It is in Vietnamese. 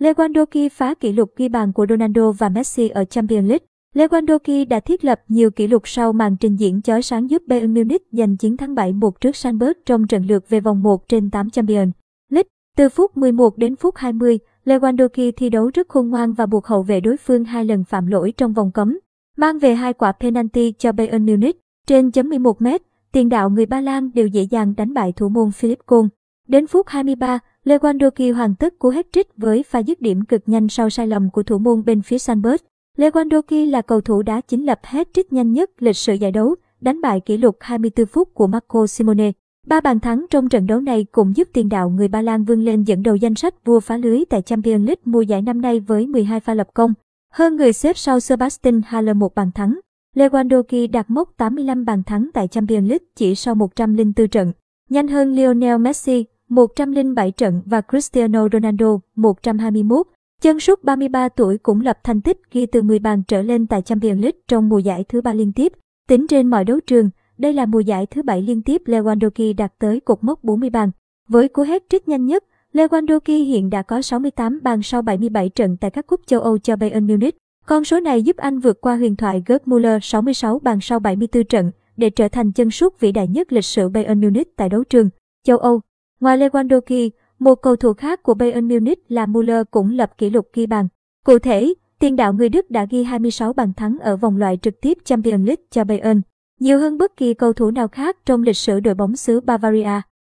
Lewandowski phá kỷ lục ghi bàn của Ronaldo và Messi ở Champions League. Lewandowski đã thiết lập nhiều kỷ lục sau màn trình diễn chói sáng giúp Bayern Munich giành chiến thắng 7-1 trước Sanberg trong trận lượt về vòng 1 trên 8 Champions League. Từ phút 11 đến phút 20, Lewandowski thi đấu rất khôn ngoan và buộc hậu vệ đối phương hai lần phạm lỗi trong vòng cấm, mang về hai quả penalty cho Bayern Munich. Trên chấm 11 mét, tiền đạo người Ba Lan đều dễ dàng đánh bại thủ môn Philip Kohn. Đến phút 23, Lewandowski hoàn tất cú hat-trick với pha dứt điểm cực nhanh sau sai lầm của thủ môn bên phía Sanbert. Lewandowski là cầu thủ đá chính lập hat-trick nhanh nhất lịch sử giải đấu, đánh bại kỷ lục 24 phút của Marco Simone. Ba bàn thắng trong trận đấu này cũng giúp tiền đạo người Ba Lan vươn lên dẫn đầu danh sách vua phá lưới tại Champions League mùa giải năm nay với 12 pha lập công. Hơn người xếp sau Sebastian Haller một bàn thắng. Lewandowski đạt mốc 85 bàn thắng tại Champions League chỉ sau 104 trận, nhanh hơn Lionel Messi 107 trận và Cristiano Ronaldo 121. Chân sút 33 tuổi cũng lập thành tích ghi từ 10 bàn trở lên tại Champions League trong mùa giải thứ ba liên tiếp. Tính trên mọi đấu trường, đây là mùa giải thứ bảy liên tiếp Lewandowski đạt tới cột mốc 40 bàn. Với cú hat-trick nhanh nhất, Lewandowski hiện đã có 68 bàn sau 77 trận tại các cúp châu Âu cho Bayern Munich. Con số này giúp anh vượt qua huyền thoại Gerd Müller 66 bàn sau 74 trận để trở thành chân sút vĩ đại nhất lịch sử Bayern Munich tại đấu trường châu Âu. Ngoài Lewandowski, một cầu thủ khác của Bayern Munich là Müller cũng lập kỷ lục ghi bàn. Cụ thể, tiền đạo người Đức đã ghi 26 bàn thắng ở vòng loại trực tiếp Champions League cho Bayern, nhiều hơn bất kỳ cầu thủ nào khác trong lịch sử đội bóng xứ Bavaria.